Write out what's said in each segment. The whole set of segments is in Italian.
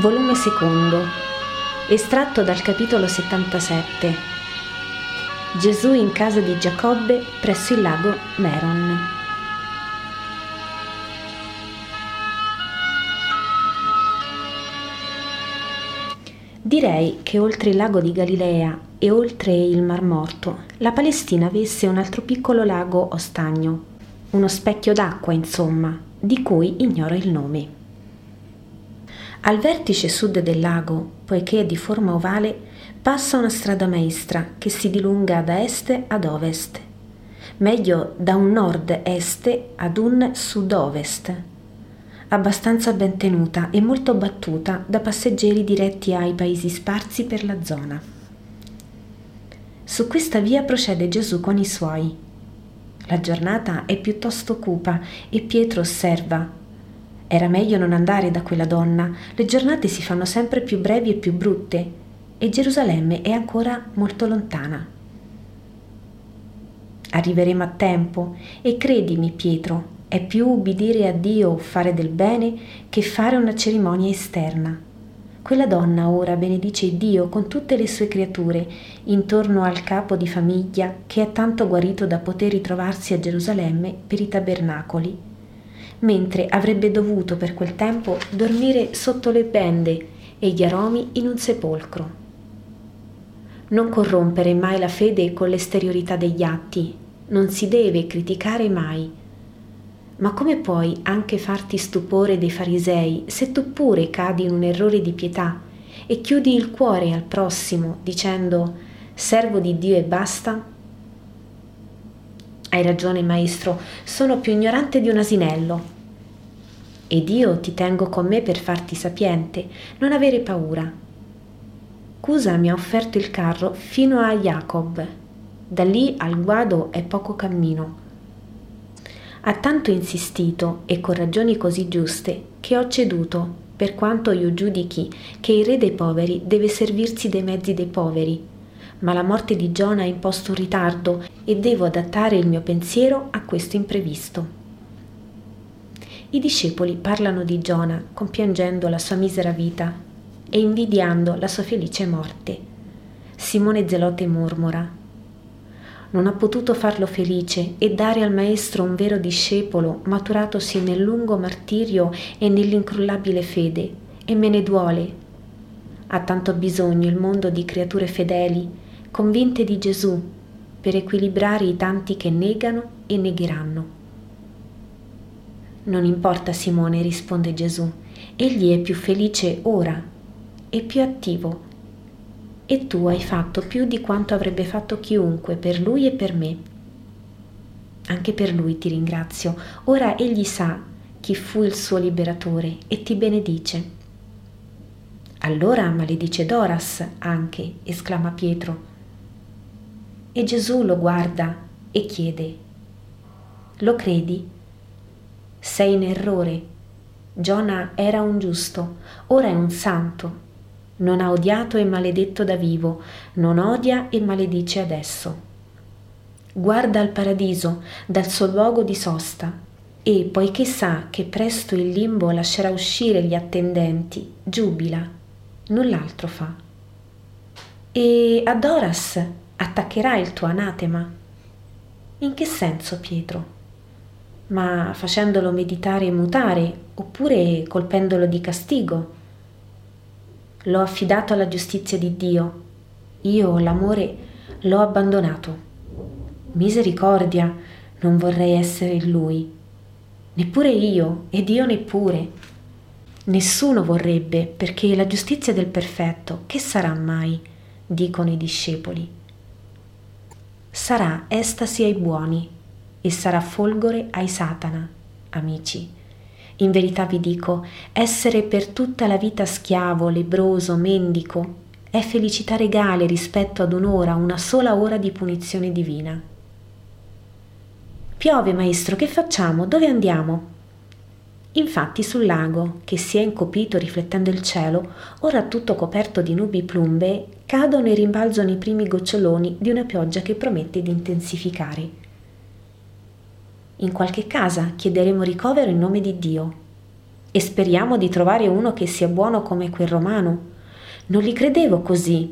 Volume secondo. Estratto dal capitolo 77. Gesù in casa di Giacobbe presso il lago Meron. Direi che oltre il lago di Galilea e oltre il Mar Morto, la Palestina avesse un altro piccolo lago o stagno, uno specchio d'acqua, insomma, di cui ignoro il nome. Al vertice sud del lago, poiché è di forma ovale, passa una strada maestra che si dilunga da est ad ovest, meglio da un nord-est ad un sud-ovest, abbastanza ben tenuta e molto battuta da passeggeri diretti ai paesi sparsi per la zona. Su questa via procede Gesù con i suoi. La giornata è piuttosto cupa e Pietro osserva era meglio non andare da quella donna, le giornate si fanno sempre più brevi e più brutte e Gerusalemme è ancora molto lontana. Arriveremo a tempo e credimi Pietro, è più ubbidire a Dio o fare del bene che fare una cerimonia esterna. Quella donna ora benedice Dio con tutte le sue creature intorno al capo di famiglia che è tanto guarito da poter ritrovarsi a Gerusalemme per i tabernacoli mentre avrebbe dovuto per quel tempo dormire sotto le bende e gli aromi in un sepolcro. Non corrompere mai la fede con l'esteriorità degli atti, non si deve criticare mai. Ma come puoi anche farti stupore dei farisei se tu pure cadi in un errore di pietà e chiudi il cuore al prossimo dicendo servo di Dio e basta? Hai ragione, maestro, sono più ignorante di un asinello. Ed io ti tengo con me per farti sapiente, non avere paura. Cusa mi ha offerto il carro fino a Jacob. Da lì al guado è poco cammino. Ha tanto insistito e con ragioni così giuste che ho ceduto, per quanto io giudichi che il re dei poveri deve servirsi dei mezzi dei poveri ma la morte di Giona ha imposto un ritardo e devo adattare il mio pensiero a questo imprevisto. I discepoli parlano di Giona compiangendo la sua misera vita e invidiando la sua felice morte. Simone Zelote mormora non ha potuto farlo felice e dare al Maestro un vero discepolo maturatosi nel lungo martirio e nell'incrollabile fede, e me ne duole. Ha tanto bisogno il mondo di creature fedeli convinte di Gesù, per equilibrare i tanti che negano e negheranno. Non importa Simone, risponde Gesù, egli è più felice ora, è più attivo e tu hai fatto più di quanto avrebbe fatto chiunque per lui e per me. Anche per lui ti ringrazio. Ora egli sa chi fu il suo liberatore e ti benedice. Allora maledice Doras anche, esclama Pietro. E Gesù lo guarda e chiede, lo credi? Sei in errore. Giona era un giusto, ora è un santo. Non ha odiato e maledetto da vivo, non odia e maledice adesso. Guarda al paradiso, dal suo luogo di sosta, e poiché sa che presto il limbo lascerà uscire gli attendenti, giubila, null'altro fa. E ad Oras attaccherà il tuo anatema. In che senso, Pietro? Ma facendolo meditare e mutare, oppure colpendolo di castigo? L'ho affidato alla giustizia di Dio. Io, l'amore, l'ho abbandonato. Misericordia, non vorrei essere in lui. Neppure io, ed io neppure. Nessuno vorrebbe, perché la giustizia del perfetto, che sarà mai? dicono i discepoli sarà estasi ai buoni e sarà folgore ai Satana, amici. In verità vi dico, essere per tutta la vita schiavo, lebroso, mendico, è felicità regale rispetto ad un'ora, una sola ora di punizione divina. Piove, maestro, che facciamo? Dove andiamo? Infatti sul lago, che si è incopito riflettendo il cielo, ora tutto coperto di nubi plumbee, cadono e rimbalzano i primi goccioloni di una pioggia che promette di intensificare. In qualche casa chiederemo ricovero in nome di Dio. e speriamo di trovare uno che sia buono come quel romano. Non li credevo così.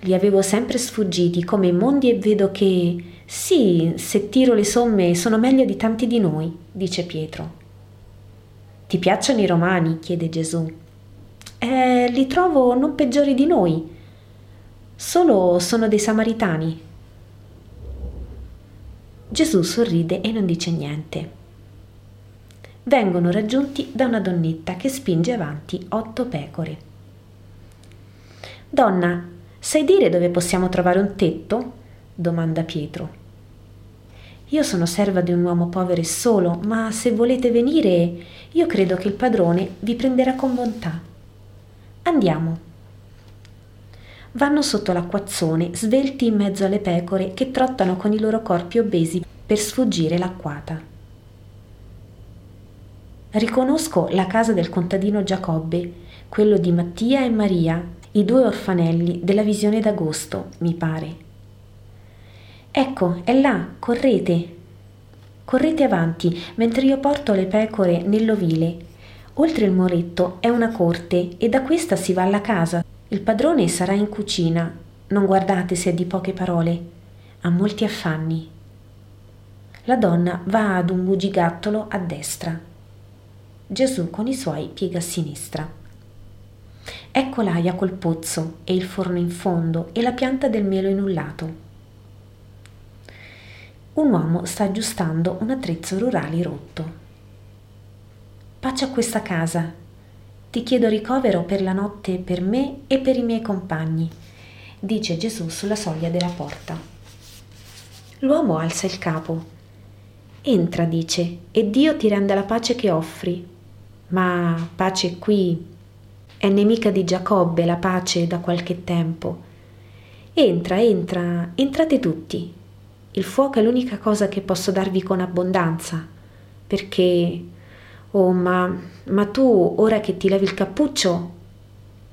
Li avevo sempre sfuggiti come immondi e vedo che sì, se tiro le somme sono meglio di tanti di noi, dice Pietro. Ti piacciono i romani? chiede Gesù. Eh, li trovo non peggiori di noi, solo sono dei samaritani. Gesù sorride e non dice niente. Vengono raggiunti da una donnetta che spinge avanti otto pecore. Donna, sai dire dove possiamo trovare un tetto? domanda Pietro. Io sono serva di un uomo povero e solo, ma se volete venire, io credo che il padrone vi prenderà con bontà. Andiamo. Vanno sotto l'acquazzone, svelti in mezzo alle pecore che trottano con i loro corpi obesi per sfuggire l'acquata. Riconosco la casa del contadino Giacobbe, quello di Mattia e Maria, i due orfanelli della visione d'agosto, mi pare. Ecco, è là, correte. Correte avanti, mentre io porto le pecore nell'ovile Oltre il muretto è una corte e da questa si va alla casa. Il padrone sarà in cucina. Non guardate se è di poche parole. Ha molti affanni. La donna va ad un bugigattolo a destra. Gesù con i suoi piega a sinistra. Ecco l'aia col pozzo e il forno in fondo e la pianta del mielo in un lato. Un uomo sta aggiustando un attrezzo rurale rotto. Pace a questa casa. Ti chiedo ricovero per la notte per me e per i miei compagni, dice Gesù sulla soglia della porta. L'uomo alza il capo. Entra, dice, e Dio ti rende la pace che offri. Ma pace qui. È nemica di Giacobbe la pace da qualche tempo. Entra, entra, entrate tutti. Il fuoco è l'unica cosa che posso darvi con abbondanza, perché Oh, ma, ma tu, ora che ti levi il cappuccio?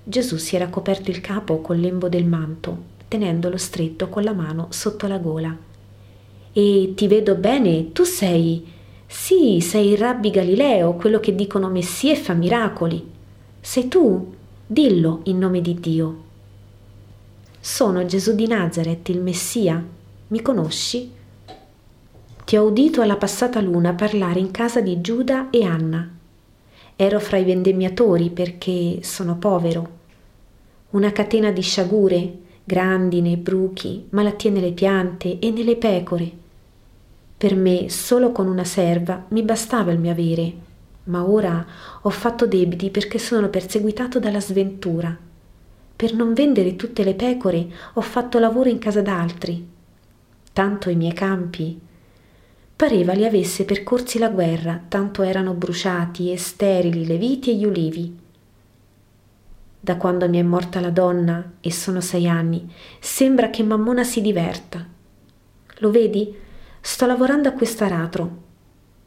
Gesù si era coperto il capo col lembo del manto, tenendolo stretto con la mano sotto la gola. E ti vedo bene, tu sei. Sì, sei il rabbi Galileo, quello che dicono Messia e fa miracoli. Sei tu? Dillo in nome di Dio. Sono Gesù di Nazareth, il Messia. Mi conosci? Ti ho udito alla passata luna parlare in casa di Giuda e Anna. Ero fra i vendemmiatori perché sono povero. Una catena di sciagure, grandine, bruchi, malattie nelle piante e nelle pecore. Per me, solo con una serva, mi bastava il mio avere, ma ora ho fatto debiti perché sono perseguitato dalla sventura. Per non vendere tutte le pecore ho fatto lavoro in casa d'altri. Tanto i miei campi Pareva li avesse percorsi la guerra, tanto erano bruciati e sterili le viti e gli ulivi. Da quando mi è morta la donna, e sono sei anni, sembra che Mammona si diverta. Lo vedi? Sto lavorando a quest'aratro,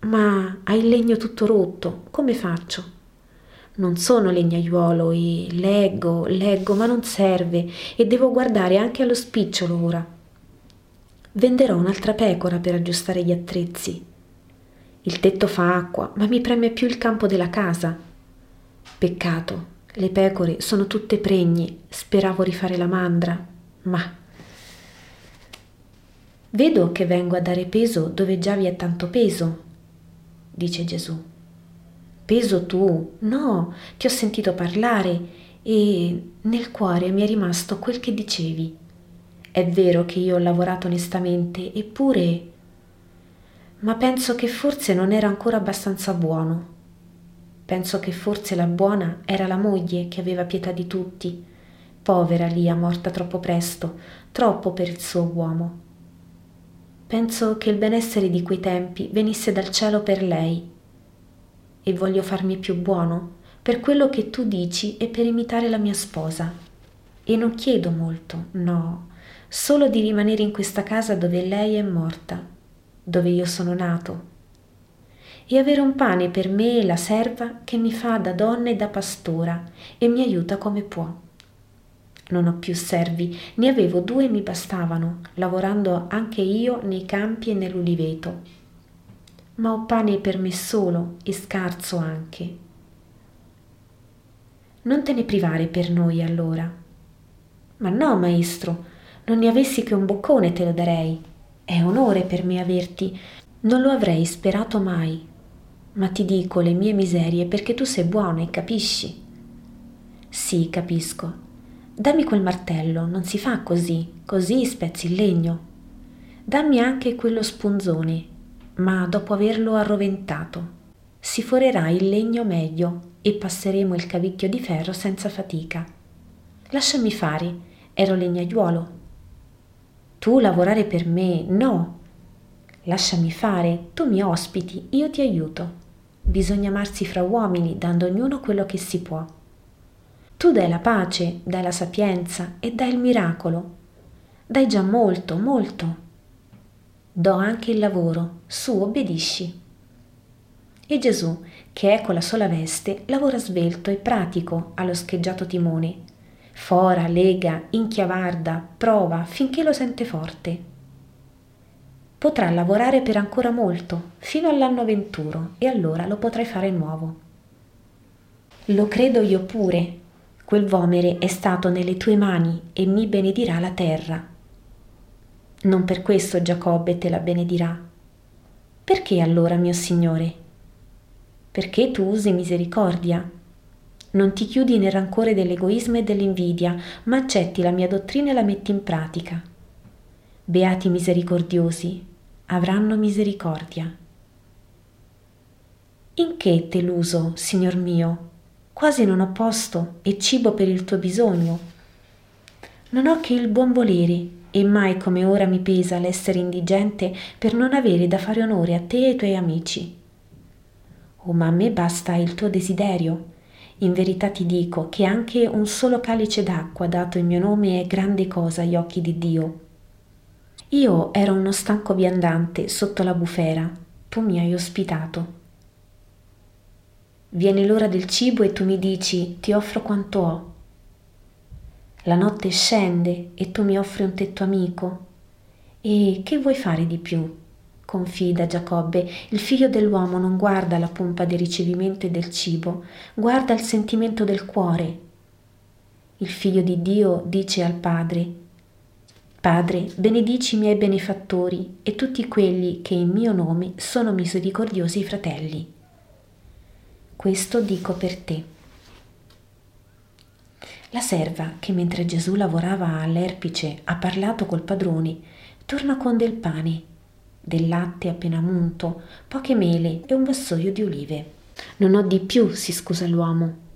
ma ha il legno tutto rotto, come faccio? Non sono legnaiuolo e leggo, leggo, ma non serve e devo guardare anche allo spicciolo ora. Venderò un'altra pecora per aggiustare gli attrezzi. Il tetto fa acqua, ma mi preme più il campo della casa. Peccato, le pecore sono tutte pregne, speravo rifare la mandra, ma... Vedo che vengo a dare peso dove già vi è tanto peso, dice Gesù. Peso tu? No, ti ho sentito parlare e nel cuore mi è rimasto quel che dicevi. È vero che io ho lavorato onestamente, eppure... Ma penso che forse non era ancora abbastanza buono. Penso che forse la buona era la moglie che aveva pietà di tutti, povera Lia morta troppo presto, troppo per il suo uomo. Penso che il benessere di quei tempi venisse dal cielo per lei. E voglio farmi più buono per quello che tu dici e per imitare la mia sposa. E non chiedo molto, no, solo di rimanere in questa casa dove lei è morta, dove io sono nato, e avere un pane per me e la serva che mi fa da donna e da pastora e mi aiuta come può. Non ho più servi, ne avevo due e mi bastavano, lavorando anche io nei campi e nell'uliveto. Ma ho pane per me solo e scarso anche. Non te ne privare per noi allora. Ma no, maestro, non ne avessi che un boccone te lo darei. È onore per me averti. Non lo avrei sperato mai. Ma ti dico le mie miserie perché tu sei buono e capisci. Sì, capisco. Dammi quel martello, non si fa così, così spezzi il legno. Dammi anche quello spunzone, ma dopo averlo arroventato. Si forerà il legno meglio e passeremo il cavicchio di ferro senza fatica. Lasciami fare, ero legnaiuolo. Tu lavorare per me, no. Lasciami fare, tu mi ospiti, io ti aiuto. Bisogna amarsi fra uomini, dando ognuno quello che si può. Tu dai la pace, dai la sapienza e dai il miracolo. Dai già molto, molto. Do anche il lavoro, su obbedisci. E Gesù, che è con la sola veste, lavora svelto e pratico allo scheggiato timone fora, lega, inchiavarda, prova finché lo sente forte. Potrà lavorare per ancora molto, fino all'anno venturo, e allora lo potrai fare nuovo. Lo credo io pure. Quel vomere è stato nelle tue mani e mi benedirà la terra. Non per questo Giacobbe te la benedirà. Perché allora, mio Signore? Perché tu usi misericordia non ti chiudi nel rancore dell'egoismo e dell'invidia, ma accetti la mia dottrina e la metti in pratica. Beati misericordiosi, avranno misericordia. In che te l'uso, Signor mio? Quasi non ho posto e cibo per il tuo bisogno. Non ho che il buon volere, e mai come ora mi pesa l'essere indigente per non avere da fare onore a te e ai tuoi amici. Oh, ma a me basta il tuo desiderio, in verità ti dico che anche un solo calice d'acqua dato in mio nome è grande cosa agli occhi di Dio. Io ero uno stanco viandante sotto la bufera, tu mi hai ospitato. Viene l'ora del cibo e tu mi dici ti offro quanto ho. La notte scende e tu mi offri un tetto amico. E che vuoi fare di più? Confida Giacobbe, il figlio dell'uomo non guarda la pompa di ricevimento e del cibo, guarda il sentimento del cuore. Il figlio di Dio dice al Padre, Padre, benedici i miei benefattori e tutti quelli che in mio nome sono misericordiosi fratelli. Questo dico per te. La serva, che mentre Gesù lavorava all'erpice ha parlato col padrone, torna con del pane del latte appena munto, poche mele e un vassoio di olive. Non ho di più, si scusa l'uomo.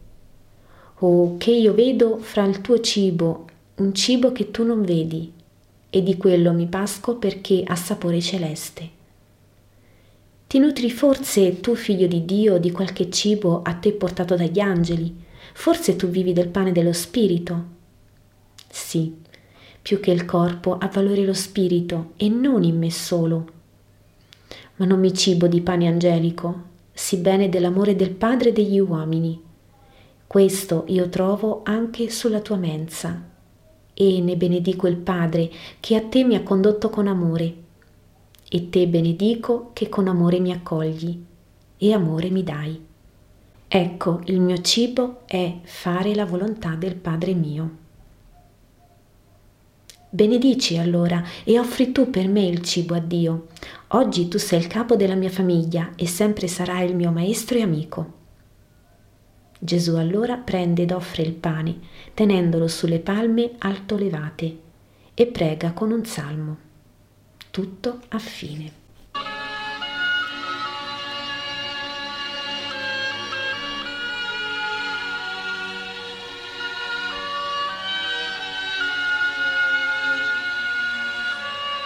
Oh, che io vedo fra il tuo cibo un cibo che tu non vedi, e di quello mi pasco perché ha sapore celeste. Ti nutri forse tu, figlio di Dio, di qualche cibo a te portato dagli angeli? Forse tu vivi del pane dello spirito? Sì, più che il corpo ha valore lo spirito e non in me solo, ma non mi cibo di pane angelico, sì bene dell'amore del Padre degli uomini. Questo io trovo anche sulla tua mensa, e ne benedico il Padre che a te mi ha condotto con amore, e te benedico che con amore mi accogli, e amore mi dai. Ecco, il mio cibo è fare la volontà del Padre mio. Benedici allora e offri tu per me il cibo a Dio. Oggi tu sei il capo della mia famiglia e sempre sarai il mio maestro e amico. Gesù allora prende ed offre il pane, tenendolo sulle palme alto levate, e prega con un salmo. Tutto a fine.